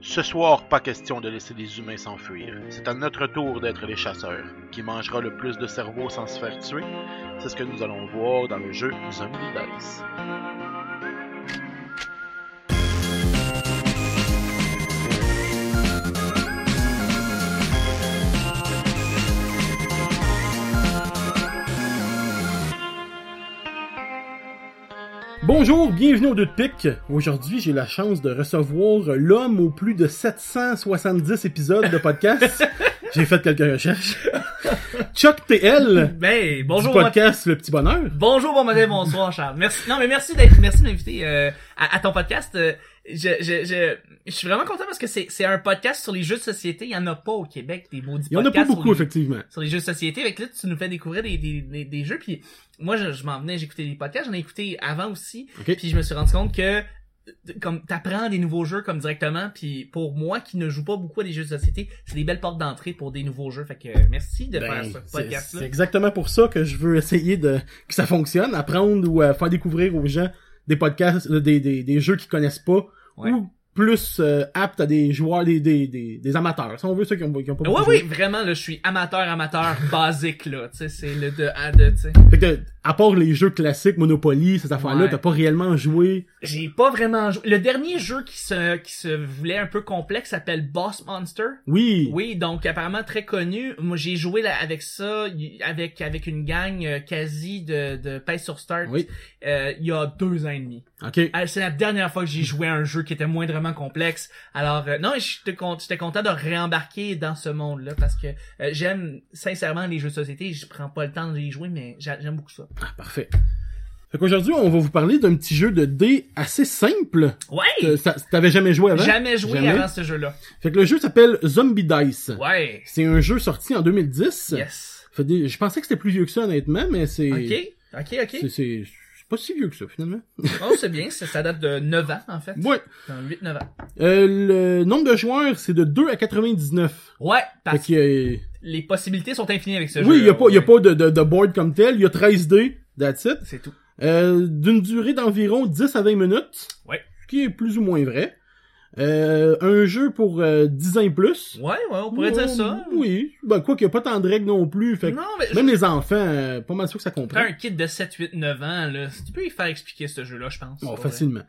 Ce soir, pas question de laisser les humains s'enfuir. C'est à notre tour d'être les chasseurs. Qui mangera le plus de cerveaux sans se faire tuer? C'est ce que nous allons voir dans le jeu Zombie Dice. Bonjour, bienvenue au Deux de Pique. Aujourd'hui, j'ai la chance de recevoir l'homme aux plus de 770 épisodes de podcast. j'ai fait quelques recherches. Chuck TL. Ben, bonjour. Du podcast Le Petit Bonheur. Bonjour, bon matin, bonsoir, Charles. Merci. Non, mais merci d'être, merci de m'inviter euh, à, à, ton podcast. Euh, je, je, je, je suis vraiment content parce que c'est, c'est un podcast sur les jeux de société. Il y en a pas au Québec, des maudits Il y en a pas beaucoup, sur les, effectivement. Sur les jeux de société. Avec là, tu nous fais découvrir des, des, des, des jeux. Puis moi, je, je m'en venais, j'écoutais des podcasts. J'en ai écouté avant aussi. Ok. Puis je me suis rendu compte que comme t'apprends des nouveaux jeux comme directement puis pour moi qui ne joue pas beaucoup à des jeux de société c'est des belles portes d'entrée pour des nouveaux jeux fait que euh, merci de Ben, faire ce c'est- podcast C'est là exactement pour ça que je veux essayer de que ça fonctionne, apprendre ou euh, faire découvrir aux gens des podcasts, euh, des, des, des jeux qu'ils connaissent pas Ouais. ou plus euh, aptes à des joueurs, des, des, des, des amateurs. Si on veut ceux qui ont, qui ont pas oui, joué. vraiment, là, je suis amateur, amateur basique, là. Tu sais, c'est le de à de, tu sais. Fait que, à part les jeux classiques, Monopoly, ces affaires-là, Ouais. t'as pas réellement joué? J'ai pas vraiment joué. Le dernier jeu qui se, qui se voulait un peu complexe s'appelle Boss Monster. Oui. Oui, donc apparemment très connu. Moi, j'ai joué là, avec ça, avec, avec une gang euh, quasi de, de Pace sur Start, Oui. euh, il y a deux ans et demi. Ok. Euh, C'est la dernière fois que j'ai joué à un jeu qui était moindrement complexe. Alors, euh, non, j'étais con- j'étais content de réembarquer dans ce monde-là parce que euh, j'aime sincèrement les jeux de société. Je prends pas le temps de les jouer, mais j'a- j'aime beaucoup ça. Ah, parfait. Fait qu'aujourd'hui, on va vous parler d'un petit jeu de dés assez simple. Ouais! T'avais jamais joué avant? Jamais joué Jamais. avant ce jeu-là. Fait que le jeu s'appelle Zombie Dice. Ouais. C'est un jeu sorti en 2010. Yes. Fait des- Je pensais que c'était plus vieux que ça, honnêtement, mais c'est... Ok. Ok, ok. C'est pas si vieux que ça, finalement. Oh, c'est bien. Ça, ça date de 9 ans, en fait. Ouais. Dans 8-9 ans. Euh, le nombre de joueurs, c'est de 2 à 99. Ouais, parce que a- les possibilités sont infinies avec ce jeu. Oui, il y a pas, y a pas de, de, de board comme tel. Il y a 13 dés. That's it. C'est tout. Euh, d'une durée d'environ 10 à 20 minutes. Ouais. Ce qui est plus ou moins vrai. Euh, un jeu pour euh, 10 ans et plus. Ouais, ouais, on pourrait Ouais, dire ça. Oui. Ben, quoi qu'il n'y a pas tant de règles non plus. Fait que Non, mais même les enfants, euh, pas mal sûr que ça comprend. Un kid de 7, 8, 9 ans, là. Tu peux y faire expliquer ce jeu-là, je pense. Bon, facilement.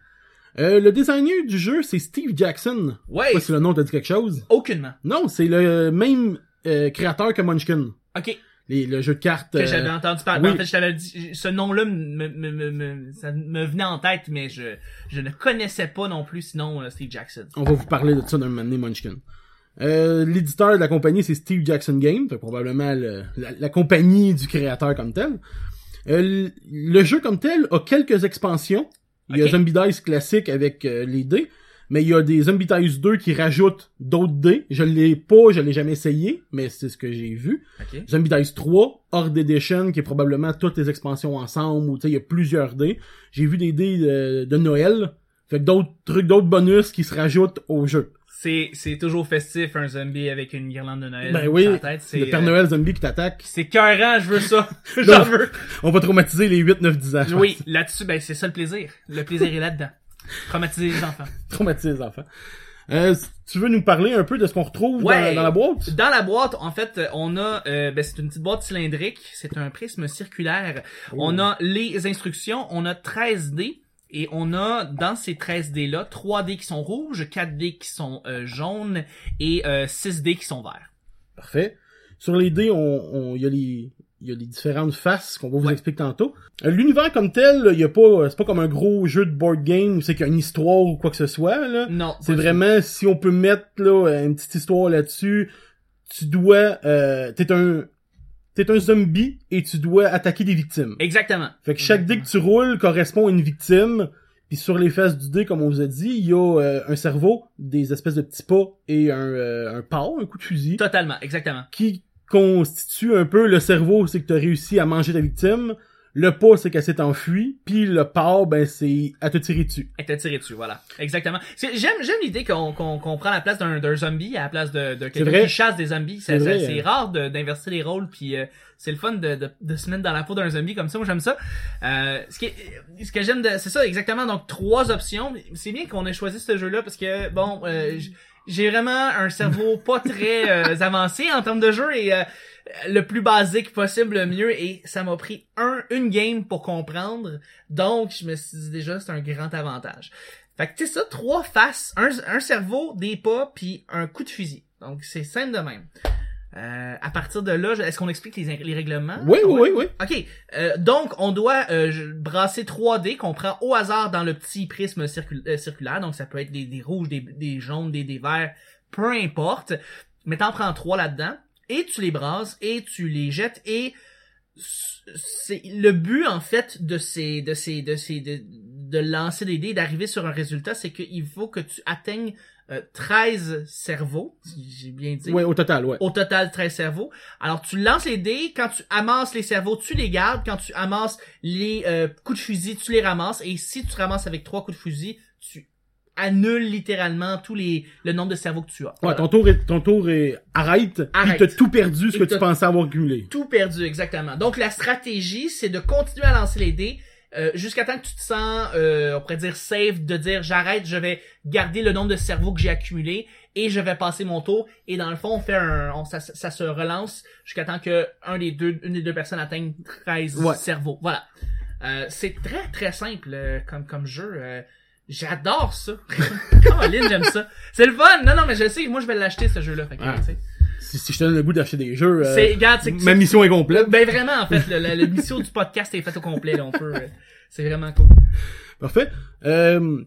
Euh, le designer du jeu, c'est Steve Jackson. vrai. Je Ouais, sais pas si le nom t'a dit quelque chose. aucunement. Non, c'est le même euh, créateur que Munchkin. Ok, Les, le jeu de cartes. que euh, j'avais entendu parler. oui. En fait, je t'avais dit, ce nom-là me, me, me, me- ça me venait en tête, mais je, je ne connaissais pas non plus, sinon, euh, Steve Jackson. On va vous parler de ça d'un moment donné, Munchkin. Euh, L'éditeur de la compagnie, c'est Steve Jackson Game, probablement le- la, la compagnie du créateur comme tel. Euh, le, jeu comme tel a quelques expansions. Il y a. Zombie Dice classique avec euh, les dés, mais il y a des Zombie Dice 2 qui rajoutent d'autres dés. Je l'ai pas, je l'ai jamais essayé, mais c'est ce que j'ai vu. Ok. Zombie Dice 3, Horde Edition, qui est probablement toutes les expansions ensemble, où tu sais, il y a plusieurs dés. J'ai vu des dés de, de Noël, fait que d'autres trucs, d'autres bonus qui se rajoutent au jeu. C'est, c'est toujours festif, un zombie avec une guirlande de Noël. Ben oui, tête. C'est, le Père euh, Noël zombie qui t'attaque. C'est cœurant, je veux ça. J'en veux. On va traumatiser les 8, 9, 10 ans. Oui, là-dessus, ben, c'est ça le plaisir. Le plaisir est là-dedans. Traumatiser les enfants. Traumatiser les enfants. Euh, tu veux nous parler un peu de ce qu'on retrouve Ouais. dans, dans la boîte? Dans la boîte, en fait, on a, euh, ben, c'est une petite boîte cylindrique, c'est un prisme circulaire. On a les instructions, on a 13 dés. Et on a dans ces 13 dés là 3 dés qui sont rouges, 4 dés qui sont euh, jaunes et euh, 6 dés qui sont verts. Parfait. Sur les dés, on, on, il y a les, il y a les différentes faces qu'on va vous Ouais. expliquer tantôt. Euh, L'univers comme tel, il y a pas, c'est pas comme un gros jeu de board game où c'est qu'il y a une histoire ou quoi que ce soit, là. Non, C'est vraiment, si on peut mettre, là, une petite histoire là-dessus, tu dois, euh, t'es un, t'es un zombie et tu dois attaquer des victimes. Exactement. Fait que chaque dé que tu roules correspond à une victime. Puis sur les faces du dé, comme on vous a dit, il y a euh, un cerveau, des espèces de petits pas et un, euh, un pas, un coup de fusil, Totalement, exactement. qui constitue un peu le cerveau, c'est que tu as réussi à manger ta victime. Le pas, c'est qu'elle s'est enfuie. Puis le pas, ben c'est à te tirer dessus. Elle t'a tiré dessus, voilà. Exactement. J'aime, j'aime l'idée qu'on, qu'on, qu'on prend la place d'un, zombie à la place de, de quelqu'un qui chasse des zombies. C'est hein. rare d'inverser les rôles, puis euh, c'est le fun de, de, de se mettre dans la peau d'un zombie comme ça. Moi, j'aime ça. Euh, ce, qui est- ce que j'aime, c'est ça exactement. Donc trois options. C'est bien qu'on ait choisi ce jeu-là parce que bon, euh, j'ai vraiment un cerveau pas très euh, avancé en termes de jeu et euh, le plus basique possible le mieux et ça m'a pris un une game pour comprendre. Donc je me suis dit déjà c'est un grand avantage. Fait que tu sais ça, trois faces, un, un cerveau, des pas, puis un coup de fusil. Donc c'est simple de même. Euh, à partir de là, est-ce qu'on explique les, les règlements? Oui, oui, oui, oui. Ok, euh, donc on doit euh, brasser 3D qu'on prend au hasard dans le petit prisme circul- circulaire. Donc ça peut être des, des rouges, des, des jaunes, des, des verts, peu importe. Mais t'en prends trois là-dedans et tu les brasses et tu les jettes et c'est le but en fait de ces de ces de ces de, de lancer des dés d'arriver sur un résultat c'est qu'il faut que tu atteignes euh, 13 cerveaux si j'ai bien dit Ouais, au total, ouais. au total 13 cerveaux. Alors tu lances les dés, quand tu amasses les cerveaux, tu les gardes, quand tu amasses les euh, coups de fusil, tu les ramasses et si tu ramasses avec trois coups de fusil, tu annules littéralement tous les le nombre de cerveaux que tu as. Ouais, Voilà. ton tour est, ton tour est, arrête, Arrête. t'as tout perdu ce Et que tu pensais avoir cumulé. Tout perdu exactement. Donc la stratégie, c'est de continuer à lancer les dés euh, jusqu'à temps que tu te sens, euh, on pourrait dire safe, de dire j'arrête, je vais garder le nombre de cerveaux que j'ai accumulé et je vais passer mon tour. Et dans le fond, on fait un, on- ça, ça se relance jusqu'à temps que un des deux, une des deux personnes atteigne 13 Ouais. cerveaux. Voilà. Euh, c'est très très simple euh, comme comme jeu. euh, J'adore ça. Caroline, j'aime ça. C'est le fun. Non, non, mais je sais, moi je vais l'acheter ce jeu-là. Fait que. Si, si je te donne le goût d'acheter des jeux, euh, C'est, regarde, ma mission est complète. ben vraiment, en fait, le, le, le mission du podcast est faite au complet, là, on peut. euh, c'est vraiment cool. Parfait. Euh,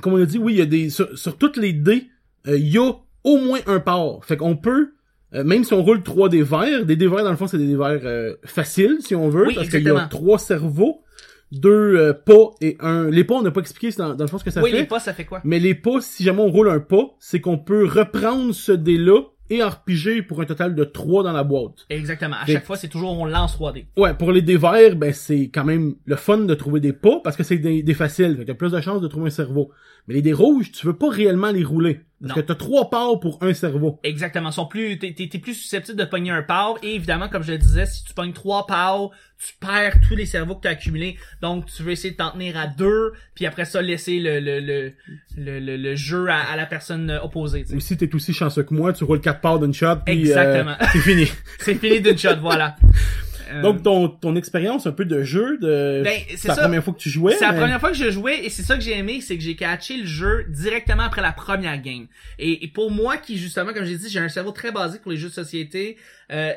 comme on a dit, oui, il y a des sur, sur toutes les dés, euh, il y a au moins un part. Fait qu'on peut, euh, même si on roule trois dés verts, des dés verts dans le fond c'est des dés verts euh, faciles si on veut, Oui, parce qu'il y a trois cerveaux, deux euh, pas et un. Les pas on n'a pas expliqué c'est dans, dans le fond ce que ça oui, fait. les pas, ça fait quoi? Mais les pas, si jamais on roule un pas, c'est qu'on peut reprendre ce dé-là et en repiger pour un total de 3 dans la boîte. Exactement. À Fait- chaque fois, c'est toujours, on lance 3D. Ouais, pour les dés verts, ben c'est quand même le fun de trouver des pas parce que c'est des, des faciles, fait que t'as plus de chances de trouver un cerveau. Mais les dés rouges, tu veux pas réellement les rouler. Parce Non. que t'as trois parts pour un cerveau. Exactement. Sont plus, t'es, plus susceptible de pogner un power. Et évidemment, comme je le disais, si tu pognes trois power, tu perds tous les cerveaux que tu as accumulés. Donc, tu veux essayer de t'en tenir à deux, puis après ça, laisser le, le, le, le, le, le jeu à, à la personne euh, opposée. tu sais. Ou si t'es aussi chanceux que moi, tu roules quatre parts d'une shot, puis Exactement. euh, c'est fini. C'est fini d'une shot, voilà. Euh, Donc ton, ton expérience un peu de jeu, de Ben, c'est la ça. première fois que tu jouais. C'est la première fois que je jouais et c'est ça que j'ai aimé, c'est que j'ai catché le jeu directement après la première game. Et, et pour moi qui justement, comme j'ai dit, j'ai un cerveau très basique pour les jeux de société, euh,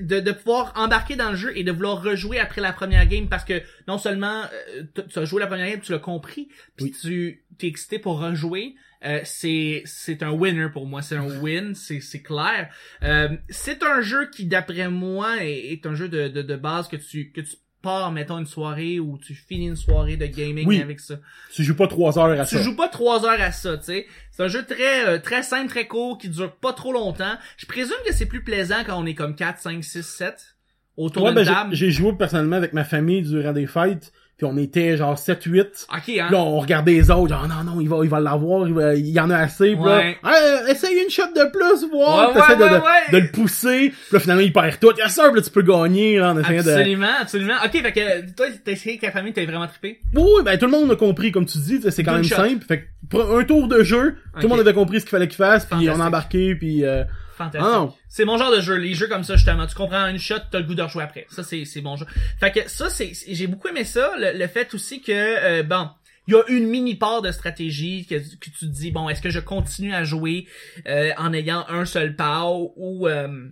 de, de pouvoir embarquer dans le jeu et de vouloir rejouer après la première game parce que non seulement euh, tu tu as joué la première game, tu l'as compris, puis Oui. tu t'es excité pour rejouer. Euh, c'est c'est un winner pour moi, c'est un win, c'est c'est clair. Euh, c'est un jeu qui d'après moi est, est un jeu de, de, de base que tu que tu pars mettons une soirée ou tu finis une soirée de gaming Oui. avec ça. Tu joues pas trois heures à Tu ça. joues pas trois heures à ça, tu sais. C'est un jeu très euh, très simple, très court, qui dure pas trop longtemps. Je présume que c'est plus plaisant quand on est comme 4, 5, 6, 7 autour Ouais, ben, j'ai joué personnellement avec ma famille durant des fêtes, puis on était genre 7-8. Ok, hein. Là, on regardait les autres, genre, non, non, il va, il va l'avoir, il, va- il y en a assez, puis Ouais. là, Hey, essaye une shot de plus, voir, Ouais, ouais, de, de, ouais, ouais. de le pousser, puis là, finalement, il perd tout, yes sir, là, tu peux gagner, là, en essayant de... Absolument, absolument. Ok, fait que toi, t'as essayé avec ta famille, t'as vraiment trippé? Oui, ben, tout le monde a compris, comme tu dis, c'est quand même shot. simple, fait que, un tour de jeu, tout le monde avait compris ce qu'il fallait qu'il fasse, puis on a embarqué, puis euh, Fantastique. Non. C'est mon genre de jeu, les jeux comme ça justement. Tu comprends une shot, t'as le goût de rejouer après. Ça c'est c'est bon jeu. Fait que ça c'est j'ai beaucoup aimé ça, le, le fait aussi que euh, bon, il y a une mini part de stratégie que, que tu te dis bon, est-ce que je continue à jouer euh, en ayant un seul pow ou euh,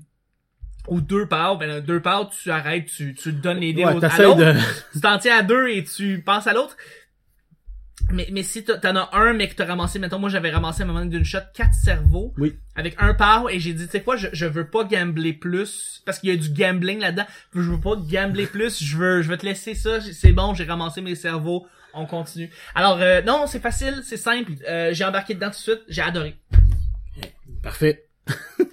ou deux pows, ben deux pows, tu arrêtes, tu tu donnes les dés ouais, à l'autre de... tu t'en tiens à deux et tu passes à l'autre. Mais, mais si t'en as un, mais que t'as ramassé, mettons, moi j'avais ramassé à un moment donné d'une shot quatre cerveaux. Oui. Avec un power et j'ai dit, tu sais quoi, je, je veux pas gambler plus. Parce qu'il y a du gambling là-dedans. Je veux pas gambler plus. Je veux, je veux te laisser ça. C'est bon, j'ai ramassé mes cerveaux. On continue. Alors, euh, non, c'est facile, c'est simple. Euh, j'ai embarqué dedans tout de suite. J'ai adoré. Parfait.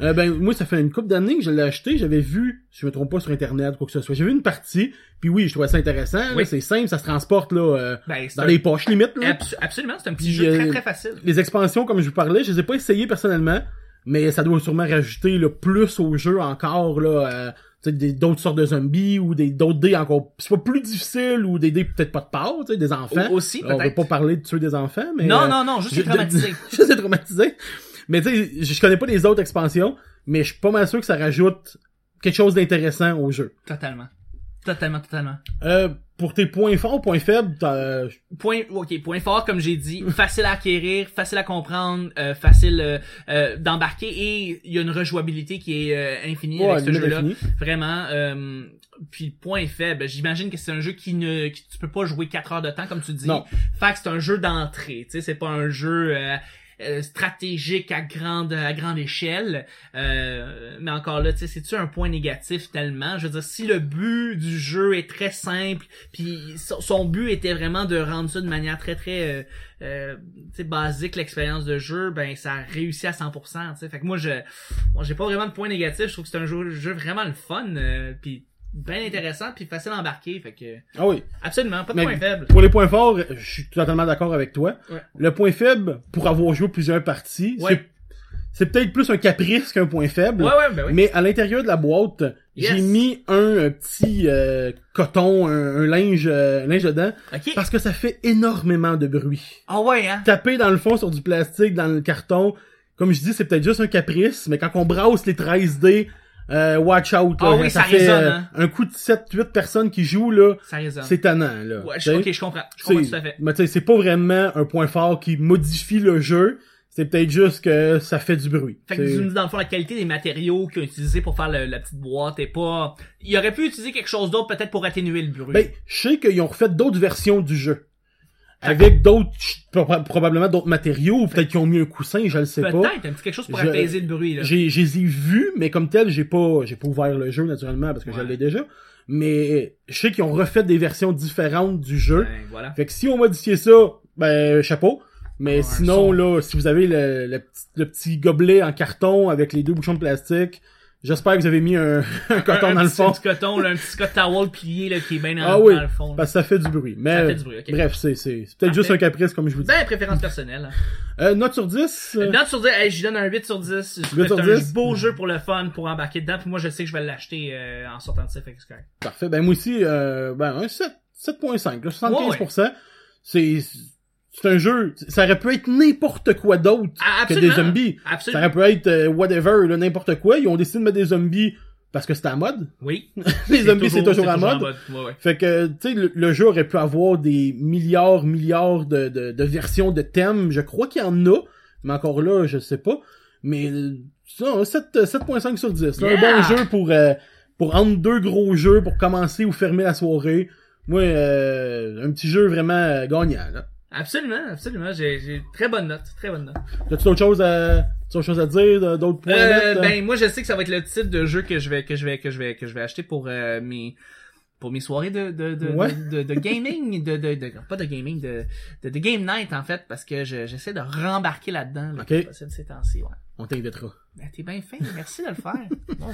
Euh, ben moi ça fait une couple d'années que je l'ai acheté, j'avais vu, si je me trompe pas sur internet quoi que ce soit, j'ai vu une partie, puis oui, je trouvais ça intéressant, Oui. c'est simple, ça se transporte là euh, Ben, c'est dans un- les poches limite là. Abs- absolument, c'est un petit Puis, jeu très euh, très facile. Les expansions comme je vous parlais, je les ai pas essayées personnellement, mais ça doit sûrement rajouter le plus au jeu encore là euh, d'autres sortes de zombies ou des d'autres dés encore soit plus difficiles ou des dés peut-être pas de part, tu sais, des enfants. Au- aussi, On veut peut-être. pas parler de tuer des enfants, mais non, non, non, juste traumatisé. je suis traumatisé. Mais tu sais, je connais pas les autres expansions, mais je suis pas mal sûr que ça rajoute quelque chose d'intéressant au jeu. Totalement. Totalement, totalement. Euh, pour tes points forts, points faibles, t'as- Point, ok, point fort, comme j'ai dit, facile à acquérir, facile à comprendre, euh, facile euh, euh, d'embarquer et il y a une rejouabilité qui est euh, infinie ouais, avec ce jeu-là. Vraiment. Euh, puis point faible, j'imagine que c'est un jeu qui ne, qui, tu peux pas jouer 4 heures de temps comme tu dis. Non. Fait que c'est un jeu d'entrée, tu sais, c'est pas un jeu euh, stratégique à grande à grande échelle. Euh, mais encore là, tu sais, c'est-tu un point négatif tellement? Je veux dire, si le but du jeu est très simple, puis son but était vraiment de rendre ça de manière très très euh, euh, basique l'expérience de jeu, ben ça a réussi à 100%. Tu sais, fait que moi je, moi j'ai pas vraiment de point négatif. Je trouve que c'est un jeu, jeu vraiment le fun, euh, puis bien intéressant, puis facile à embarquer. Fait que Ah oui. absolument pas de Mais- point faible. Pour les points forts, je suis totalement d'accord avec toi. Ouais. Le point faible, pour avoir joué plusieurs parties, Ouais. c'est c'est peut-être plus un caprice qu'un point faible. Ouais ouais ben oui. Mais à l'intérieur de la boîte, Yes. j'ai mis un, euh, petit euh, coton, un, un linge, euh, un linge dedans, Ok. parce que ça fait énormément de bruit. Ah ouais hein? Taper dans le fond sur du plastique, dans le carton, comme je dis, c'est peut-être juste un caprice, mais quand on brasse les 13D, euh, watch out. Ah là, oui, ça fait résonne, euh, hein. un coup de 7-8 personnes qui jouent, là, Ça résonne. c'est tannant, là. Ouais, je, ok, je comprends. Je comprends tout à fait. Mais tu sais, c'est pas vraiment un point fort qui modifie le jeu. C'est peut-être juste que ça fait du bruit. Fait que tu me dis dans le fond la qualité des matériaux qu'ils ont utilisés pour faire le- la petite boîte est pas. Il aurait pu utiliser quelque chose d'autre peut-être pour atténuer le bruit. Ben, je sais qu'ils ont refait d'autres versions du jeu. Avec d'autres, proba- probablement d'autres matériaux, ou peut-être qu'ils ont mis un coussin, je le sais pas. peut-être un petit quelque chose pour Je- apaiser le bruit là. J'ai, je les ai vus, mais comme tel, j'ai pas, j'ai pas ouvert le jeu naturellement parce que je l'ai déjà. Mais je sais qu'ils ont refait des versions différentes du jeu. Ben, voilà. Fait que si on modifié ça, ben chapeau. Mais Ouais, sinon là, si vous avez le, le, le petit gobelet en carton avec les deux bouchons de plastique, j'espère que vous avez mis un, un coton Un dans le petit- fond. Un petit coton, là, un petit Scott Towel plié là, qui est bien dans, Ah oui, dans le fond. là. Parce que ça fait du bruit. Mais Ça fait du bruit, ok. bref, c'est c'est c'est peut-être juste un caprice comme je vous dis. Ben, préférence personnelle. hein. Euh, note sur 10. euh, Note sur 10, hey, je lui donne un 8 sur 10. Je 8 sur C'est 10. un beau jeu pour le fun, pour embarquer dedans. Puis moi, je sais que je vais l'acheter euh, en sortant de ça. Fait que. Parfait. Ben moi aussi, euh, ben un 7, 7.5, là, 75%. C'est c'est un jeu, ça aurait pu être n'importe quoi d'autre Ah, que des absolument. zombies. Ça aurait pu être euh, whatever, là, n'importe quoi. Ils ont décidé de mettre des zombies parce que c'était à mode. Oui. Les zombies, c'est toujours à mode. Ouais, ouais. Fait que, tu sais, le, le jeu aurait pu avoir des milliards, milliards de, de, de versions de thèmes. Je crois qu'il y en a, mais encore là, je sais pas. Mais euh, ça, un 7, euh, 7.5 sur 10. là, Yeah! Un bon jeu pour, euh, pour entre deux gros jeux, pour commencer ou fermer la soirée. Moi, euh, un petit jeu vraiment euh, gagnant. Là. Absolument, absolument. J'ai, j'ai très bonne note, très bonne note. As-tu d'autres choses à, d'autres choses à dire, d'autres points Euh, mettre, ben moi je sais que ça va être le type de jeu que je vais que je vais que je vais que je vais acheter pour euh, mes pour mes soirées de de de, Ouais. de, de, de gaming de, de, de pas de gaming de, de de game night en fait parce que je- j'essaie de rembarquer là-dedans le Ok. plus possible ces temps-ci ouais. On t'invitera. Ben, t'es bien fin, merci de le faire. Bon.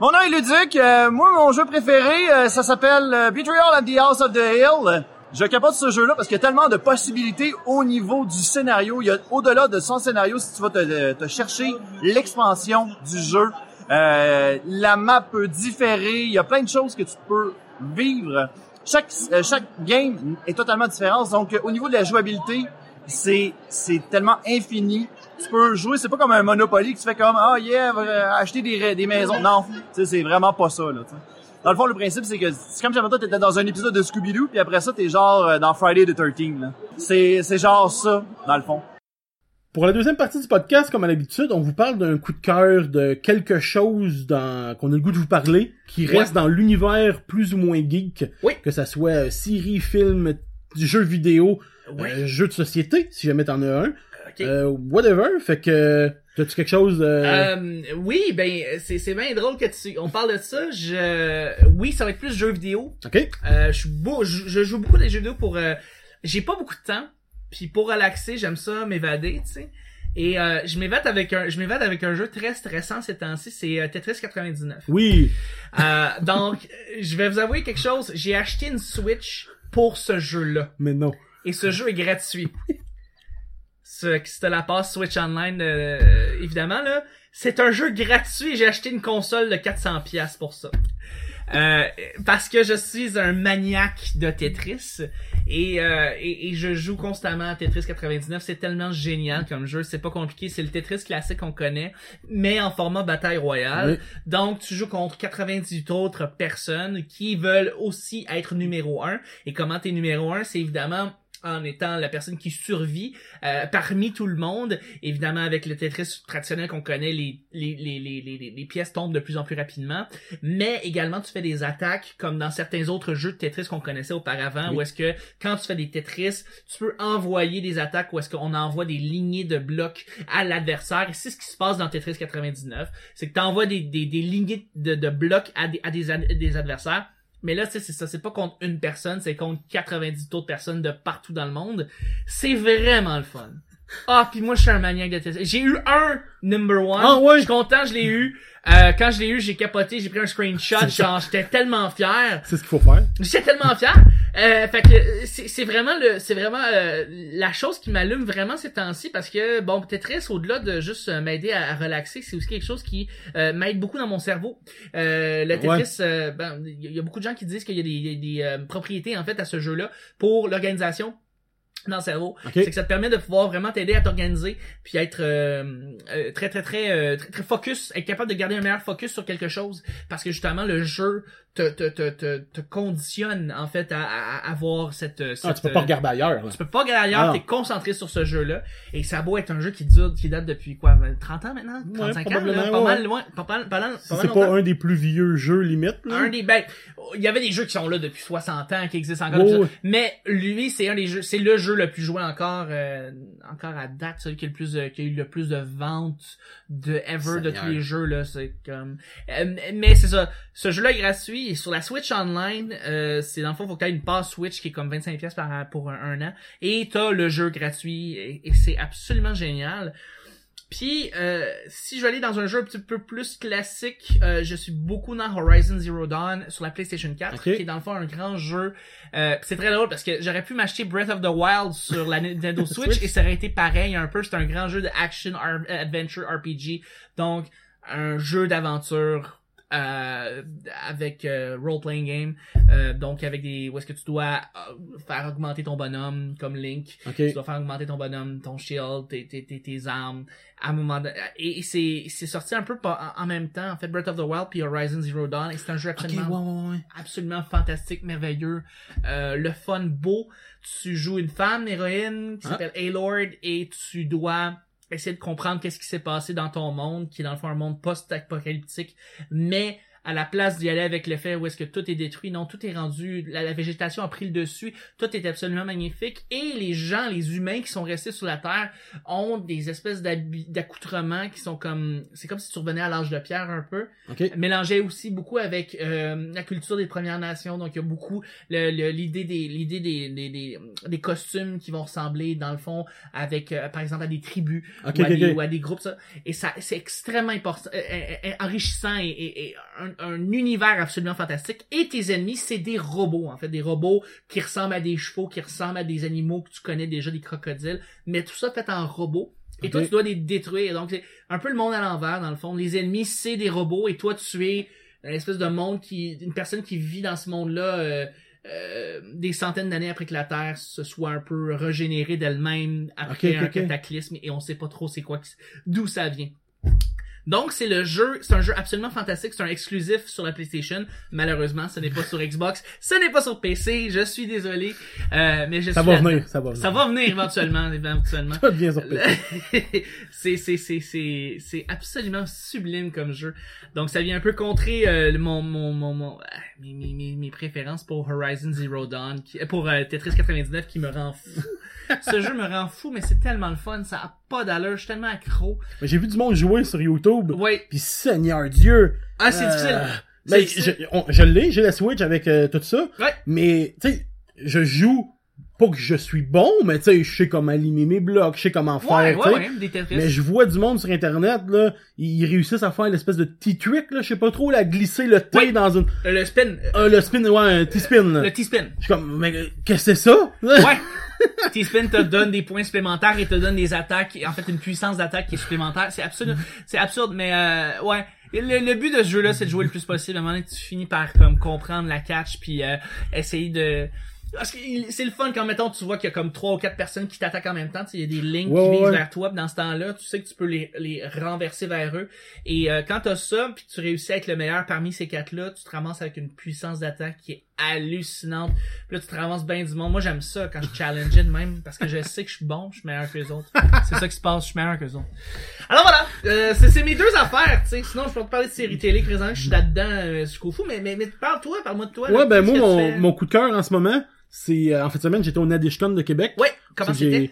Mon nom est Luduc. Euh, moi, mon jeu préféré, euh, ça s'appelle euh, Betrayal at the House of the Hill. Je capote ce jeu-là parce qu'il y a tellement de possibilités au niveau du scénario. Il y a au-delà de son scénario, si tu vas te, te chercher l'expansion du jeu, euh, la map peut différer. Il y a plein de choses que tu peux vivre. Chaque euh, chaque game est totalement différent. Donc, euh, au niveau de la jouabilité, c'est c'est tellement infini. Tu peux jouer, c'est pas comme un Monopoly que tu fais comme ah yeah, euh, acheter des des maisons. Non, c'est vraiment pas ça là. tu sais. Dans le fond, le principe c'est que c'est comme j'avais toi t'étais dans un épisode de Scooby Doo puis après ça t'es genre euh, dans Friday the 13 là. C'est c'est genre ça dans le fond. Pour la deuxième partie du podcast, comme à l'habitude, on vous parle d'un coup de cœur de quelque chose dans... qu'on a le goût de vous parler, qui Ouais. reste dans l'univers plus ou moins geek, Oui. que ça soit euh, série, film, jeu vidéo, euh, jeu de société, si jamais t'en as un, Euh, whatever. Fait que, t'as-tu quelque chose... euh, Euh, oui, ben c'est c'est bien drôle que tu on parle de ça. Je oui, ça va être plus jeux vidéo. Ok? Euh, je, beau, je, je joue beaucoup des jeux vidéo pour. euh, j'ai pas beaucoup de temps, puis pour relaxer, j'aime ça m'évader, tu sais. Et euh, je m'évade avec un, je m'évade avec un jeu très stressant ces temps-ci, c'est euh, Tetris 99. Oui. Euh, donc, je vais vous avouer quelque chose. J'ai acheté une Switch pour ce jeu-là, Mais non. et ce jeu est gratuit. t'as la passe Switch Online, euh, évidemment, là, c'est un jeu gratuit. J'ai acheté une console de 400 pièces pour ça. Euh, parce que je suis un maniaque de Tetris et, euh, et, et je joue constamment à Tetris 99. C'est tellement génial comme jeu. C'est pas compliqué. C'est le Tetris classique qu'on connaît, mais en format bataille royale. Oui. Donc, tu joues contre 98 autres personnes qui veulent aussi être numéro un. Et comment t'es numéro un, c'est évidemment en étant la personne qui survit euh, parmi tout le monde. Évidemment, avec le Tetris traditionnel qu'on connaît, les, les, les, les, les, les pièces tombent de plus en plus rapidement. Mais également, tu fais des attaques comme dans certains autres jeux de Tetris qu'on connaissait auparavant, Oui. où est-ce que quand tu fais des Tetris, tu peux envoyer des attaques où est-ce qu'on envoie des lignées de blocs à l'adversaire. Et c'est ce qui se passe dans Tetris 99. C'est que tu envoies des, des, des lignées de, de blocs à des, à des adversaires. Mais là, c'est ça, c'est pas contre une personne, c'est contre 90 autres personnes de partout dans le monde. C'est vraiment le fun. Ah, puis moi, je suis un maniaque de Tetris. J'ai eu un number one. Ah ouais? Je suis content, je l'ai eu. Euh, quand je l'ai eu, j'ai capoté, j'ai pris un screenshot, genre, j'étais tellement fier. C'est ce qu'il faut faire. J'étais tellement fier. Euh, fait que c'est vraiment le, c'est vraiment euh, la chose qui m'allume vraiment ces temps-ci parce que bon Tetris au-delà de juste euh, m'aider à, à relaxer, c'est aussi quelque chose qui euh, m'aide beaucoup dans mon cerveau. Euh, le. Tetris, ben il y, a- il y a beaucoup de gens qui disent qu'il y a des, des- des, euh, propriétés en fait à ce jeu-là pour l'organisation dans le cerveau. C'est que ça te permet de pouvoir vraiment t'aider à t'organiser puis être euh, euh, très très très, euh, très très focus, être capable de garder un meilleur focus sur quelque chose parce que justement le jeu te te te te, te conditionne en fait à, à, avoir cette, euh, Ah, cette tu peux pas regarder ailleurs. là. tu peux pas regarder Ah ailleurs, t'es concentré sur ce jeu-là. Et ça a beau être un jeu qui dure, qui date depuis quoi, 30 ans maintenant? 35 ans, probablement, là? Pas ouais. mal loin, pas mal, pas mal, pas mal c'est pas un des plus vieux jeux limite. Là. Un des ben, il y avait des jeux qui sont là depuis 60 ans, qui existent encore, Oh, mais lui, c'est un des jeux, c'est le jeu le plus joué encore, euh, encore à date, celui qui a le plus, de- qui a eu le plus de ventes de ever de tous les jeux là, c'est comme, Euh, mais c'est ça, ce jeu-là est gratuit et sur la Switch Online, euh, c'est dans le fond faut que tu une passe Switch qui est comme 25 pièces par pour un, un an. Et t'as le jeu gratuit et, et c'est absolument génial. Puis, euh, si je vais aller dans un jeu un petit peu plus classique, euh, je suis beaucoup dans Horizon Zero Dawn sur la PlayStation 4, Ok. qui est dans le fond un grand jeu. Euh, c'est très drôle parce que j'aurais pu m'acheter Breath of the Wild sur la Nintendo Switch et ça aurait été pareil un peu. C'est un grand jeu de action adventure RPG, donc un jeu d'aventure. Euh, avec euh, role playing game euh, donc avec des où est-ce que tu dois euh, faire augmenter ton bonhomme comme Link Ok. tu dois faire augmenter ton bonhomme, ton shield, tes, tes, tes, tes armes, à un moment de... Et et c'est, c'est sorti un peu pas- en en même temps, en fait, Breath of the Wild puis Horizon Zero Dawn, et c'est un jeu absolument, ouais, ouais, ouais. absolument fantastique, merveilleux, euh, le fun, beau. Tu joues une femme, héroïne, qui Ah. s'appelle Aylord, et tu dois essayer de comprendre qu'est-ce qui s'est passé dans ton monde, qui est dans le fond un monde post-apocalyptique, mais à la place d'y aller avec le fait où est-ce que tout est détruit, non, tout est rendu, la, la végétation a pris le dessus, tout est absolument magnifique, et les gens, les humains qui sont restés sur la Terre ont des espèces d'accoutrements qui sont comme, c'est comme si tu revenais à l'âge de pierre un peu, Ok. mélangé aussi beaucoup avec euh, la culture des Premières Nations. Donc il y a beaucoup l'idée des l'idée des, des, des, des costumes qui vont ressembler dans le fond avec euh, par exemple à des tribus Ok, ou, à des, ok. ou à des groupes ça. Et ça c'est extrêmement important, euh, euh, euh, enrichissant et, et- et un, un univers absolument fantastique. Et tes ennemis c'est des robots en fait, des robots qui ressemblent à des chevaux, qui ressemblent à des animaux que tu connais déjà, des crocodiles, mais tout ça fait en robot. Et toi, tu dois les détruire. Donc, c'est un peu le monde à l'envers, dans le fond. Les ennemis, c'est des robots, et toi, tu es une espèce de monde qui, une personne qui vit dans ce monde-là, euh, euh, des centaines d'années après que la Terre se soit un peu régénérée d'elle-même après un cataclysme, et on sait pas trop c'est quoi, d'où ça vient. Donc c'est le jeu, c'est un jeu absolument fantastique, c'est un exclusif sur la PlayStation. Malheureusement, ce n'est pas sur Xbox, ce n'est pas sur PC. Je suis désolé, euh, mais je Ça suis va venir, ça va venir. Ça va venir éventuellement, éventuellement. Ça devient sur PC. c'est c'est c'est c'est c'est absolument sublime comme jeu. Donc ça vient un peu contrer euh, mon mon mon, mon ah, mes, mes, mes, mes préférences pour Horizon Zero Dawn qui euh, pour euh, Tetris 99 qui me rend fou. Ce jeu me rend fou mais c'est tellement le fun, ça a pas d'allure, je suis tellement accro. Mais J'ai vu du monde jouer sur YouTube. Ouais. Pis Seigneur Dieu. Ah, c'est Euh, difficile. C'est- je, je l'ai, j'ai la Switch avec euh, tout ça. Ouais. Mais, tu sais, je joue pas que je suis bon, mais tu sais, je sais comment aligner mes blocs, je sais comment faire, Ouais, ouais, ouais, des. Mais je vois du monde sur internet là, ils réussissent à faire l'espèce de T-trick là, je sais pas trop, là, glisser le T dans une Euh, Le spin, euh, le spin ouais, un T-spin le T-spin. Je suis comme mais qu'est-ce que c'est ça? Ouais. T-spin te donne des points supplémentaires et te donne des attaques, en fait une puissance d'attaque qui est supplémentaire. C'est absurde, c'est absurde, mais euh, ouais. Le, le but de ce jeu-là, c'est de jouer le plus possible. À un moment donné, tu finis par comme comprendre la catch puis euh, essayer de parce que c'est le fun quand mettons tu vois qu'il y a comme trois ou quatre personnes qui t'attaquent en même temps, tu sais, il y a des lignes Ouais, qui ouais, visent vers toi, dans ce temps-là, tu sais que tu peux les, les renverser vers eux. Et euh, quand t'as ça, puis tu réussis à être le meilleur parmi ces quatre-là, tu te ramasses avec une puissance d'attaque qui est hallucinante. Puis là, tu te ramasses bien du monde. Moi, j'aime ça quand je challenge de même, parce que je sais que je suis bon, je suis meilleur que les autres. C'est ça qui se passe, je suis meilleur que les autres. Alors voilà, euh, c'est mes deux affaires, tu sais. Sinon, je peux te parler de séries télé, présentement, je suis là-dedans euh, jusqu'au fou, mais, mais, mais parle-toi, parle-moi de toi. là. Ouais, ben moi que mon, mon coup de cœur en ce moment, c'est euh, en de semaine, j'étais au Nadishcon de Québec. Ouais, comment que c'était?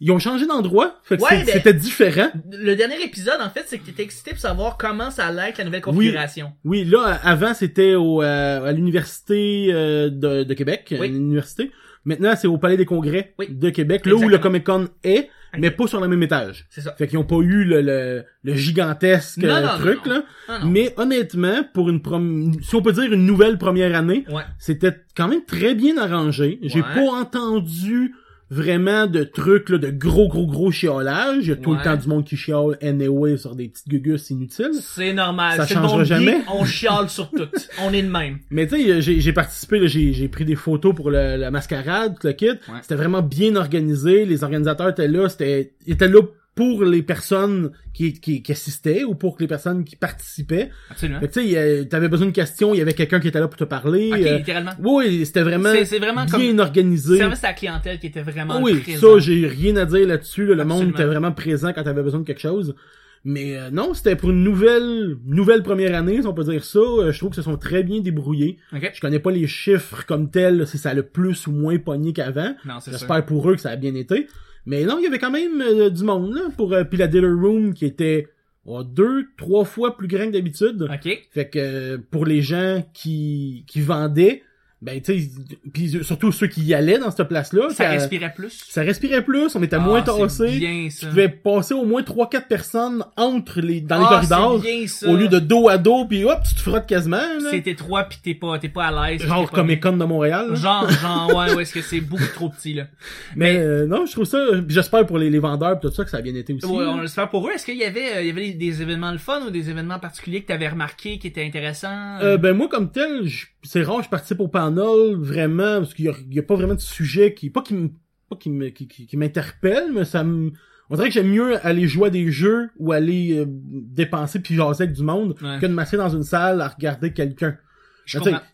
Ils ont changé d'endroit, fait que Ouais, ben- c'était différent. Le dernier épisode, en fait, c'est que t'étais excité pour savoir comment ça allait être la nouvelle configuration. Oui, là, avant, c'était au, euh, à l'université euh, de, de Québec, Oui. une université. Maintenant, c'est au Palais des Congrès Oui. de Québec, là où le Exactement. Comic Con est, mais pas sur le même étage. C'est ça. Fait qu'ils ont pas eu le, le, le gigantesque Non, euh, non, truc, non, là. Non. Mais honnêtement, pour une prom... si on peut dire une nouvelle première année, Ouais. c'était quand même très bien arrangé. J'ai Ouais. pas entendu vraiment de trucs là, de gros gros gros chiolage. Il y a tout Ouais. le temps du monde qui chiale anyway sur des petites gugus inutiles. C'est normal. Ça le changera jamais. geek, on chiale sur tout. on est de même. Mais tu sais, j'ai participé, j'ai pris des photos pour le- la mascarade, tout le kit. C'était vraiment bien organisé. Les organisateurs étaient là, c'était ils étaient là pour les personnes qui, qui, qui assistaient ou pour les personnes qui participaient. Absolument. Que tu sais, t'avais besoin de questions, il y avait quelqu'un qui était là pour te parler. Ok, euh, littéralement. oui, c'était vraiment, C'est- c'est vraiment bien comme- organisé. Service à la clientèle qui était vraiment oui, présent. ça, j'ai rien à dire là-dessus. là. Le monde était vraiment présent quand t'avais besoin de quelque chose. Mais euh, non, c'était pour une nouvelle nouvelle première année, si on peut dire ça. Euh, je trouve que se sont très bien débrouillés. Ok. Je connais pas les chiffres comme tels, si ça a le plus ou moins pogné qu'avant. Non, c'est ça. J'espère pour eux que ça a bien été. Mais non, il y avait quand même euh, du monde là pour euh, puis la dealer room qui était oh, deux, trois fois plus grand que d'habitude. Ok. Fait que euh, pour les gens qui qui vendaient, ben tu sais, puis surtout ceux qui y allaient dans cette place-là, Ça respirait plus. ça respirait plus, on était Ah, moins bien ça. Tu pouvais passer au moins 3-4 personnes entre les dans les Ah, corridors bien ça. au lieu de dos à dos puis hop, tu te frottes quasiment là. C'est étroit pis t'es pas, t'es pas à l'aise. Genre t'es pas Comic Con de Montréal. là. Genre, genre, ouais, ouais, est-ce que c'est beaucoup trop petit, là. Mais euh, non, je trouve ça puis j'espère pour les, les vendeurs pis tout ça que ça a bien été aussi. Ouais, là. on l'espère pour eux. Est-ce qu'il y avait, euh, il y avait des, événements de fun ou des événements particuliers que t'avais remarqué qui étaient intéressants? Euh, ben moi comme tel, je- c'est rare que je participe au panel vraiment parce qu'il y a, il y a pas vraiment de sujet qui pas qui me pas qui me qui, qui, qui m'interpelle mais ça me on dirait que j'aime mieux aller jouer à des jeux ou aller euh, dépenser puis jaser avec du monde Ouais. que de masser dans une salle à regarder quelqu'un.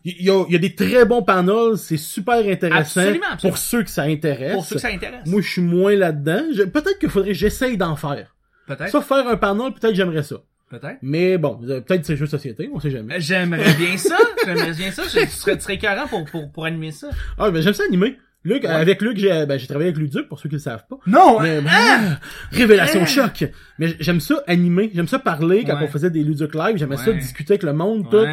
Il y, a, y a des très bons panels, c'est super intéressant Absolument, absolument. pour ceux que ça intéresse. Pour ceux que ça intéresse. Moi, je suis moins là-dedans. Peut-être qu'il faudrait que j'essaye d'en faire. Peut-être. Ça, faire un panel, peut-être que j'aimerais ça. Peut-être. Mais bon, peut-être c'est jeux de société, on sait jamais. Euh, J'aimerais bien ça. J'aimerais bien ça. Je, tu serais, serais écœurant pour, pour, pour animer ça. Ah, ben j'aime ça animer. Luc, avec Luc, j'ai ben, j'ai travaillé avec Luduc, pour ceux qui le savent pas. Non! Mais, ah, révélation Ah! choc! Mais j'aime ça animer, j'aime ça parler quand Ouais. on faisait des Luduc live, j'aimais ça discuter avec le monde, tout.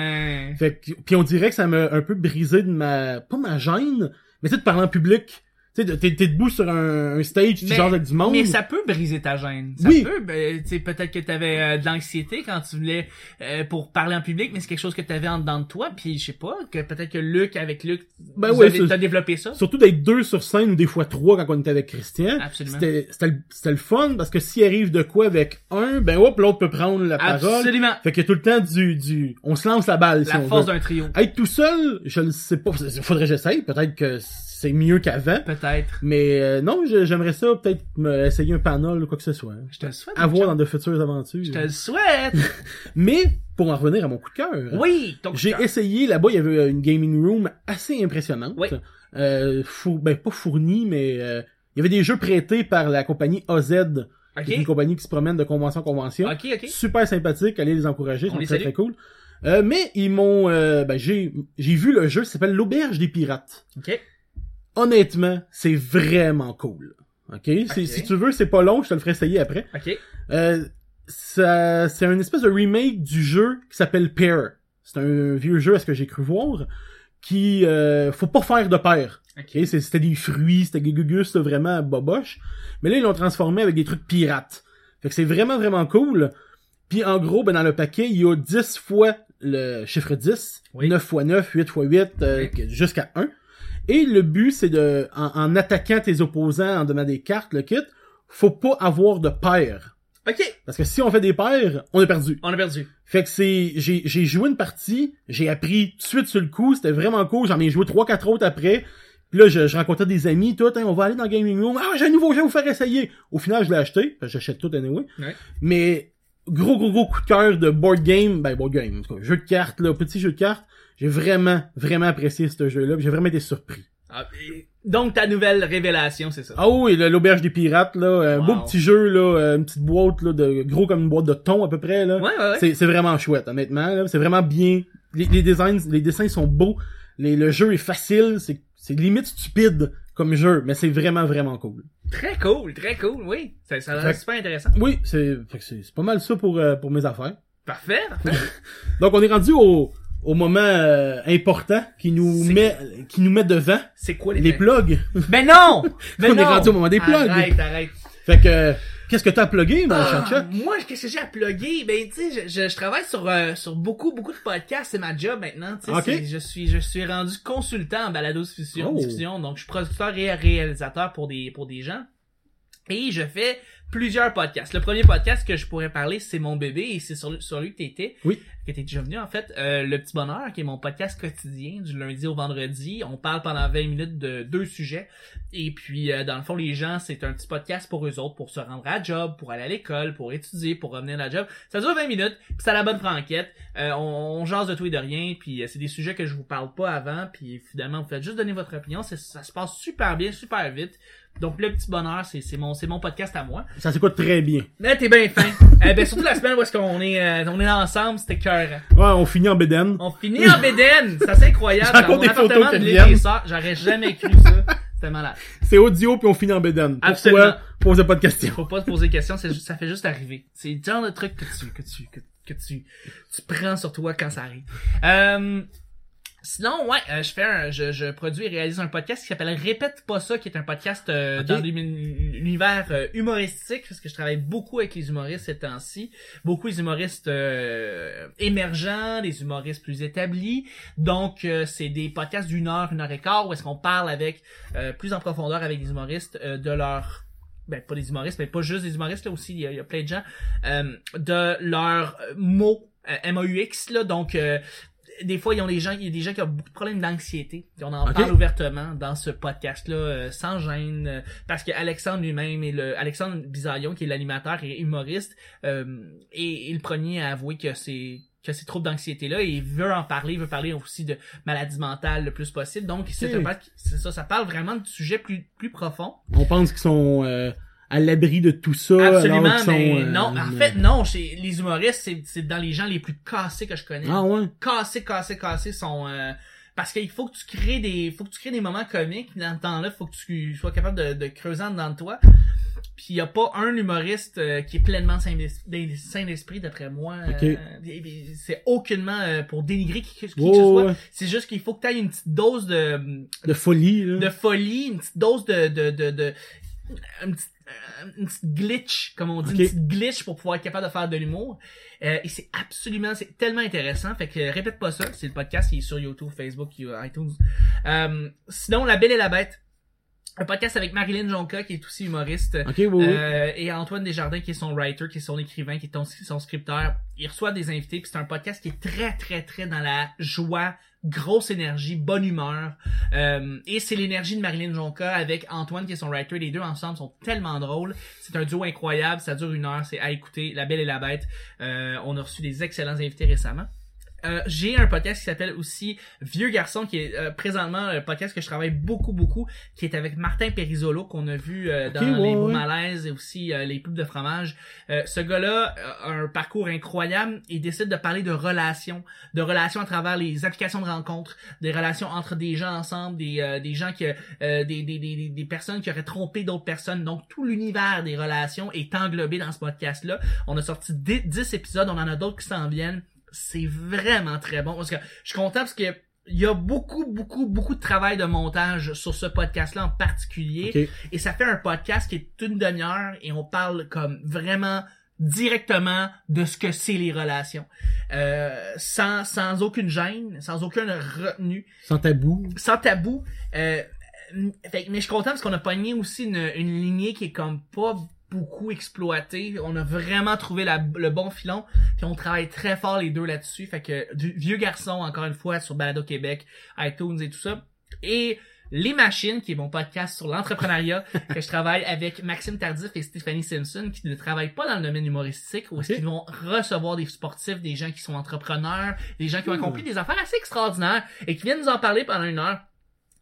Fait que, puis on dirait que ça m'a un peu brisé de ma, pas ma gêne, mais tu sais, de parler en public. Tu t'es t'es debout sur un, un stage, tu Mais- avec du monde. Mais ça peut briser ta gêne. Ça Oui. peut, ben, tu sais, peut-être que t'avais euh, de l'anxiété quand tu voulais euh, pour parler en public, mais c'est quelque chose que t'avais en dedans de toi, puis je sais pas, que peut-être que Luc, avec Luc, Ben ouais, t'as développé ça. Surtout d'être deux sur scène ou des fois trois quand on était avec Christian. Absolument. C'était c'était le, c'était le fun parce que s'il arrive de quoi avec un, ben hop, l'autre peut prendre la parole. Absolument. Fait qu'il y a tout le temps du, du, on se lance la balle La force d'un trio. Être tout seul, je ne sais pas, faudrait que j'essaye, peut-être que c'est mieux qu'avant. Peut-être. Mais euh, non, j'aimerais ça peut-être essayer un panel ou quoi que ce soit. Je te le souhaite. À mon voir chum. dans de futures aventures. Je te le souhaite. Mais pour en revenir à mon coup de cœur, oui. ton j'ai essayé là-bas, il y avait une gaming room assez impressionnante. Oui. Euh, ben pas fournie, mais euh, il y avait des jeux prêtés par la compagnie OZ, est une compagnie qui se promène de convention en convention. Ok, ok. Super sympathique, allez les encourager, les très salue. très cool. Euh, mais ils m'ont, euh, ben j'ai j'ai vu le jeu, ça s'appelle l'auberge des pirates. Honnêtement, c'est vraiment cool. Ok, C'est- Ok. si tu veux, c'est pas long, je te le ferai essayer après. Ok. Euh, ça, c'est un espèce de remake du jeu qui s'appelle Pair. C'est un vieux jeu, à ce que j'ai cru voir, qui euh, faut pas faire de paire. Ok. Ok, c'est- C'était des fruits, c'était des gugus, vraiment boboche. Mais là, ils l'ont transformé avec des trucs pirates. Fait que c'est vraiment, vraiment cool. Puis en gros, ben, dans le paquet, il y a 10 fois le chiffre 10, Oui. 9 fois 9, 8 fois 8, euh, jusqu'à 1. Et le but, c'est de, en, en attaquant tes opposants, en donnant des cartes, le kit, faut pas avoir de paire. Ok, Parce que si on fait des paires, on est perdu. on a perdu. Fait que c'est, j'ai, j'ai joué une partie, j'ai appris tout de suite sur le coup, c'était vraiment cool, j'en ai joué trois, quatre autres après. Puis là, je, je rencontrais des amis, tout, hein, on va aller dans Gaming Room, ah, j'ai un nouveau jeu à vous faire essayer. Au final, je l'ai acheté, j'achète tout anyway. Ouais. Mais, gros, gros, gros coup de cœur de board game, ben, board game, en tout cas, jeu de cartes, là, petit jeu de cartes. J'ai vraiment, vraiment apprécié ce jeu-là, j'ai vraiment été surpris. Ah, et- donc ta nouvelle révélation, c'est ça? Ah oui, l'auberge des pirates, là, un Wow. beau petit jeu, là, euh, une petite boîte, là, de, gros comme une boîte de thon, à peu près, là. Ouais, ouais, ouais. C'est, vraiment chouette, honnêtement. là. C'est vraiment bien. Les, les designs, les dessins sont beaux. Les, le jeu est facile. C'est, c'est limite stupide comme jeu, mais c'est vraiment, vraiment cool. Très cool, très cool, oui. Ça, ça a l'air super intéressant. Oui, c'est, c'est, pas mal ça pour, euh, pour mes affaires. Parfait, parfait. Donc, on est rendu au, au moment euh, important qui nous met, qui nous met devant C'est quoi les, les plugs? Mais non! Mais On est non! rendu au moment des plugs. Arrête, arrête. Fait que, euh, qu'est-ce que t'as plugué, mon Ah, moi, qu'est-ce que j'ai à plugger? Ben, tu sais, je, je, je travaille sur, euh, sur beaucoup, beaucoup de podcasts. C'est ma job maintenant. Tu sais, Ok. c'est- je suis, je suis rendu consultant en balado diffusion, Oh. diffusion. Donc, je suis producteur et réalisateur pour des, pour des gens. Et je fais plusieurs podcasts. Le premier podcast que je pourrais parler, c'est mon bébé et c'est sur, sur lui que t'étais. Oui. Que t'es déjà venu, en fait. Euh, le petit bonheur, qui est mon podcast quotidien du lundi au vendredi. On parle pendant 20 minutes de deux sujets. Et puis, euh, dans le fond, les gens, c'est un petit podcast pour eux autres, pour se rendre à la job, pour aller à l'école, pour étudier, pour revenir à la job. Ça dure 20 minutes, puis c'est à la bonne franquette. Euh, on, on jase de tout et de rien, puis euh, c'est des sujets que je vous parle pas avant, puis finalement, vous faites juste donner votre opinion. Ça se passe super bien, super vite. Donc, le petit bonheur, c'est c'est mon, c'est mon podcast à moi. Ça s'écoute très bien. Mais t'es bien fin. eh ben, surtout la semaine où est-ce qu'on est, euh, on est ensemble, c'était cœur. Ouais, on finit en bédaine. On finit en Bédène! Ça c'est incroyable. Dans mon des appartement de l'île j'aurais jamais cru ça. C'était malade. C'est audio puis on finit en bédaine. Absolument. Pourquoi? Posez pas de questions. Faut pas se poser de questions, c'est juste- ça fait juste arriver. C'est le genre de truc que tu, que tu, que, que tu, tu prends sur toi quand ça arrive. Euh, sinon, ouais, euh, je fais un, je, je produis et réalise un podcast qui s'appelle Répète pas ça, qui est un podcast euh, dans l'uni- l'univers euh, humoristique, parce que je travaille beaucoup avec les humoristes ces temps-ci. Beaucoup les humoristes euh, émergents, des humoristes plus établis. Donc, euh, c'est des podcasts d'une heure, une heure et quart, où est-ce qu'on parle avec euh, plus en profondeur avec les humoristes euh, de leur ben pas des humoristes, mais pas juste des humoristes là aussi, il y a, il y a plein de gens euh, de leurs mots euh, MAUX là, donc euh, des fois, ils ont des gens, il y a des gens qui ont beaucoup de problèmes d'anxiété. Et On en parle ouvertement dans ce podcast-là, euh, sans gêne, euh, parce que Alexandre lui-même et le Alexandre Bisaillon, qui est l'animateur et humoriste, euh, est, est le premier à avouer que c'est que ces troubles d'anxiété-là, et il veut en parler, il veut parler aussi de maladie mentale le plus possible. Donc, podcast- c'est ça, ça parle vraiment de sujets plus plus profonds. On pense qu'ils sont euh, à l'abri de tout ça. Absolument, sont, mais euh, non. En fait, non. Chez les humoristes, c'est, c'est dans les gens les plus cassés que je connais. Ah ouais? Cassés, cassés, cassés sont... euh, parce qu'il faut que tu crées des, faut que tu crées des moments comiques. Dans ce temps-là, faut que tu sois capable de, de creuser en dedans de toi. Puis il y a pas un humoriste euh, qui est pleinement sain d'es- sain d'esprit, d'après moi. Euh, et c'est aucunement euh, pour dénigrer qui, qui que ce soit. ouais. C'est juste qu'il faut que tu aies une petite dose de, De folie, là. de folie, une petite dose de, de, de, de une petite, euh, une petite glitch, comme on dit, Ok. une petite glitch pour pouvoir être capable de faire de l'humour. Euh, et c'est absolument, c'est tellement intéressant. Fait que répète pas ça. C'est le podcast qui est sur YouTube, Facebook, iTunes. Euh, sinon, La Belle et la Bête. Un podcast avec Marilyn Jonca, qui est aussi humoriste. Ok, oui, oui. Euh, et Antoine Desjardins qui est son writer, qui est son écrivain, qui est ton- son scripteur. Il reçoit des invités, puis c'est un podcast qui est très très très dans la joie, grosse énergie, bonne humeur. Euh, et c'est l'énergie de Marilyn Jonca avec Antoine qui est son writer. Les deux ensemble sont tellement drôles. C'est un duo incroyable, ça dure une heure, c'est à écouter. La Belle et la Bête. Euh, on a reçu des excellents invités récemment. Euh, j'ai un podcast qui s'appelle aussi Vieux Garçon, qui est euh, présentement un podcast que je travaille beaucoup, beaucoup, qui est avec Martin Perisolo, qu'on a vu euh, dans ouais, Les Beaux ouais. Malaises et aussi euh, Les Pubs de fromage. Euh, ce gars-là a un parcours incroyable. Il décide de parler de relations, de relations à travers les applications de rencontres, des relations entre des gens ensemble, des, euh, des gens qui, euh, des, des, des, des- personnes qui auraient trompé d'autres personnes. Donc, tout l'univers des relations est englobé dans ce podcast-là. On a sorti 10 10 épisodes, on en a d'autres qui s'en viennent c'est vraiment très bon parce que je suis content parce que il y a beaucoup, beaucoup, beaucoup de travail de montage sur ce podcast-là en particulier. Ok. Et ça fait un podcast qui est une demi-heure et on parle comme vraiment directement de ce que c'est les relations. Euh, sans, sans aucune gêne, sans aucune retenue, Sans tabou. sans tabou. Euh, fait mais je suis content parce qu'on a pogné aussi une, une lignée qui est comme pas beaucoup exploitée. On a vraiment trouvé la- le bon filon. Puis on travaille très fort les deux là-dessus. Fait que du vieux garçon, encore une fois, sur Balado Québec, iTunes et tout ça. Et Les Machines, qui est mon podcast sur l'entrepreneuriat, que je travaille avec Maxime Tardif et Stéphanie Simpson, qui ne travaillent pas dans le domaine humoristique, où est-ce Ok. qu'ils vont recevoir des sportifs, des gens qui sont entrepreneurs, des gens qui ont accompli des affaires assez extraordinaires et qui viennent nous en parler pendant une heure.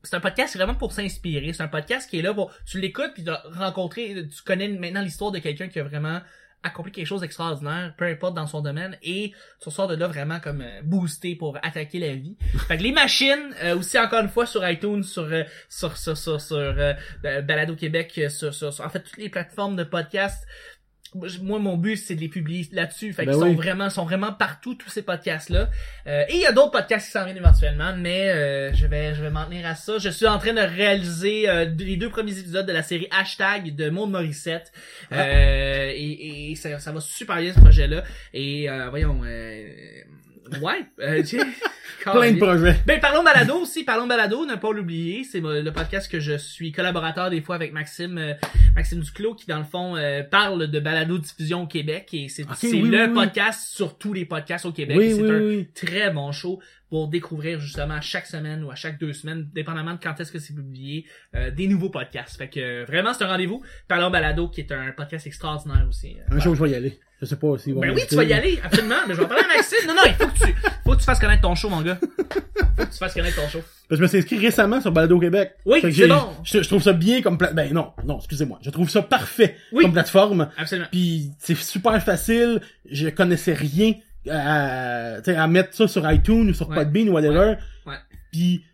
C'est un podcast vraiment pour s'inspirer. C'est un podcast qui est là pour, tu l'écoutes puis tu as rencontré, tu connais maintenant l'histoire de quelqu'un qui a vraiment accompli quelque chose d'extraordinaire, peu importe dans son domaine, et tu sors de là vraiment comme euh, boosté pour attaquer la vie. Fait que les machines, euh, aussi encore une fois sur iTunes, sur euh, sur sur sur, sur euh, euh, Balado Québec, euh, sur, sur, sur- en fait toutes les plateformes de podcast. Moi, mon but, c'est de les publier là-dessus. Fait Ben qu'ils oui. sont vraiment, sont vraiment partout, tous ces podcasts-là. Euh, et il y a d'autres podcasts qui s'en viennent éventuellement, mais euh, je vais, je vais m'en tenir à ça. Je suis en train de réaliser euh, les deux premiers épisodes de la série Hashtag de Monde Morissette. Euh, et et ça, ça va super bien ce projet-là. Et euh, voyons, euh, ouais, euh, Plein de projets. ben, parlons balado aussi, parlons balado, ne pas l'oublier. C'est euh, le podcast que je suis collaborateur des fois avec Maxime, euh, Maxime Duclos, qui dans le fond euh, parle de balado diffusion au Québec et c'est Ok, c'est oui, le oui, oui. podcast sur tous les podcasts au Québec. C'est un très bon show pour découvrir justement à chaque semaine ou à chaque deux semaines, dépendamment de quand est-ce que c'est publié, euh, des nouveaux podcasts. Fait que euh, vraiment c'est un rendez-vous. Parlons balado qui est un podcast extraordinaire aussi. Un jour, je vais y aller. Je sais pas vont ben oui, tu vas y aller, absolument. Mais je vais parler à Maxime. Non, non, il faut que tu, faut que tu fasses connaître ton show, mon gars. Faut que tu fasses connaître ton show. Parce que je me suis inscrit récemment sur Balado Québec. Oui, c'est bon. Je, je trouve ça bien comme pla- Ben non, non, excusez-moi. Je trouve ça parfait Oui. comme plateforme. Absolument. Puis c'est super facile. Je connaissais rien à, mettre ça sur iTunes ou sur Ouais. Podbean ou whatever. Ouais. Puis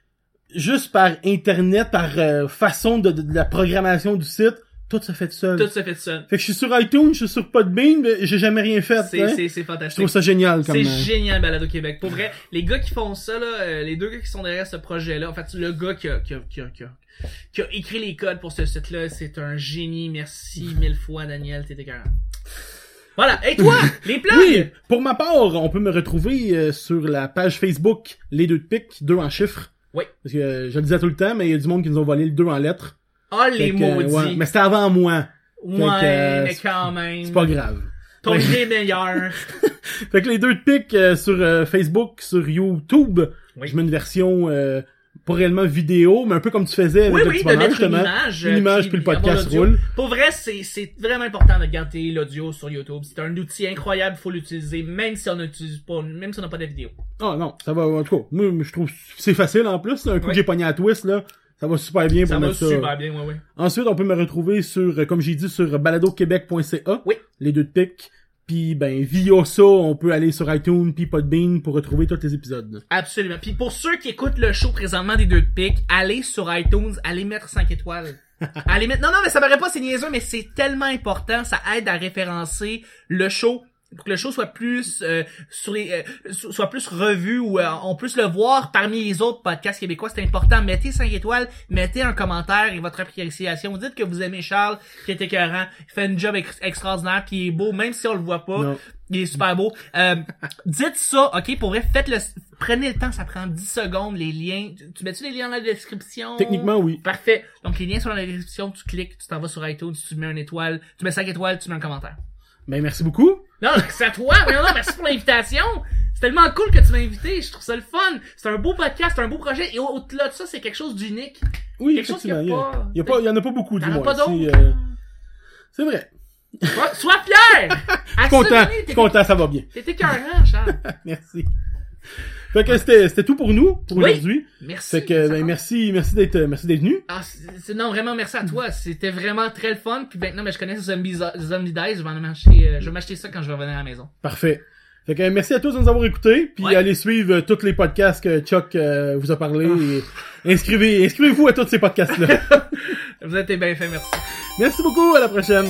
juste par internet, par euh, façon de, de- de la programmation du site, tout se fait seul. Tout se fait seul. Fait que je suis sur iTunes, je suis sur Podbean, mais j'ai jamais rien fait. C'est, hein. c'est, c'est Je fantastique. trouve ça génial comme. C'est génial, Balado Québec. Pour vrai, les gars qui font ça, là, euh, les deux gars qui sont derrière ce projet-là, en fait, le gars qui a, qui a, qui a, qui a, qui a écrit les codes pour ce site-là, c'est un génie. Merci mille fois, Daniel, t'es écœurant. Voilà. Et toi, les plugs! Oui, pour ma part, on peut me retrouver euh, sur la page Facebook Les Deux de Pique, deux en chiffres. Oui. Parce que euh, je le disais tout le temps, mais il y a du monde qui nous ont volé le deux en lettres. Ah, les que, euh, maudits. ouais, Mais c'était avant moi. Ouais, que, euh, mais c'est- quand même. C'est pas grave. Ton idée est meilleure. Fait que les deux de pique euh, sur euh, Facebook, sur YouTube, Oui. je mets une version euh, pas réellement vidéo, mais un peu comme tu faisais avec Oui, le oui, petit de bonheur, mettre une justement. image. Une image, puis le podcast roule. Pour vrai, c'est, c'est vraiment important de garder l'audio sur YouTube. C'est un outil incroyable, faut l'utiliser, même si on n'utilise pas, même si on n'a pas de vidéo. Ah non, ça va, en tout cas, moi, je trouve que c'est facile en plus. là. Un coup Oui. j'ai pogné à twist, là, ça va super bien pour Ça va mettre ça. super bien, ouais, ouais. Ensuite, on peut me retrouver sur, comme j'ai dit, sur baladoquebec.ca. Oui. Les deux de pique. Puis, ben, via ça, on peut aller sur iTunes puis Podbean pour retrouver tous les épisodes. Absolument. Puis pour ceux qui écoutent le show présentement des deux de pique, allez sur iTunes, allez mettre 5 étoiles. allez mettre... Non, non, mais ça paraît pas, c'est niaiseux, mais c'est tellement important. Ça aide à référencer le show pour que le show soit plus euh, sur les euh, so- soit plus revu ou euh, on puisse le voir parmi les autres podcasts québécois c'est important mettez 5 étoiles mettez un commentaire et votre appréciation dites que vous aimez Charles qui est écœurant il fait un job ex- extraordinaire qui est beau même si on le voit pas Non. il est super beau. Euh, dites ça, ok, pour vrai, faites le, prenez le temps, ça prend 10 secondes, les liens. Tu- Tu mets-tu les liens dans la description? Techniquement, oui. Parfait. Donc, les liens sont dans la description, tu cliques, tu t'en vas sur iTunes, tu mets une étoile, tu mets 5 étoiles, tu mets un commentaire. Ben, merci beaucoup. Non, c'est à toi, mais non, merci pour l'invitation. C'est tellement cool que tu m'as invité, je trouve ça le fun. C'est un beau podcast, c'est un beau projet, et au- au-delà de ça, c'est quelque chose d'unique. Oui, Quelque chose qu'il y a pas- Il y a, pas, il y en a pas beaucoup, du moins. pas d'autres? C'est, euh, c'est vrai. Sois, fier! Je suis content. Content, ça va bien. T'es écœurant, Charles. Merci. Fait que c'était, c'était tout pour nous, pour Oui. aujourd'hui. Merci. Fait que, ben, merci, merci d'être, merci d'être venu. Ah, non, vraiment, merci à toi. C'était vraiment très le fun. Puis maintenant, ben, je connais Zombie, Zombie Dice. Je vais m'acheter, euh, je vais m'acheter ça quand je vais revenir à la maison. Parfait. Fait que merci à tous de nous avoir écoutés, puis Ouais. allez suivre euh, tous les podcasts que Chuck euh, vous a parlé et inscrivez, inscrivez-vous à tous ces podcasts-là. Vous êtes bien fait, merci. merci beaucoup, à la prochaine.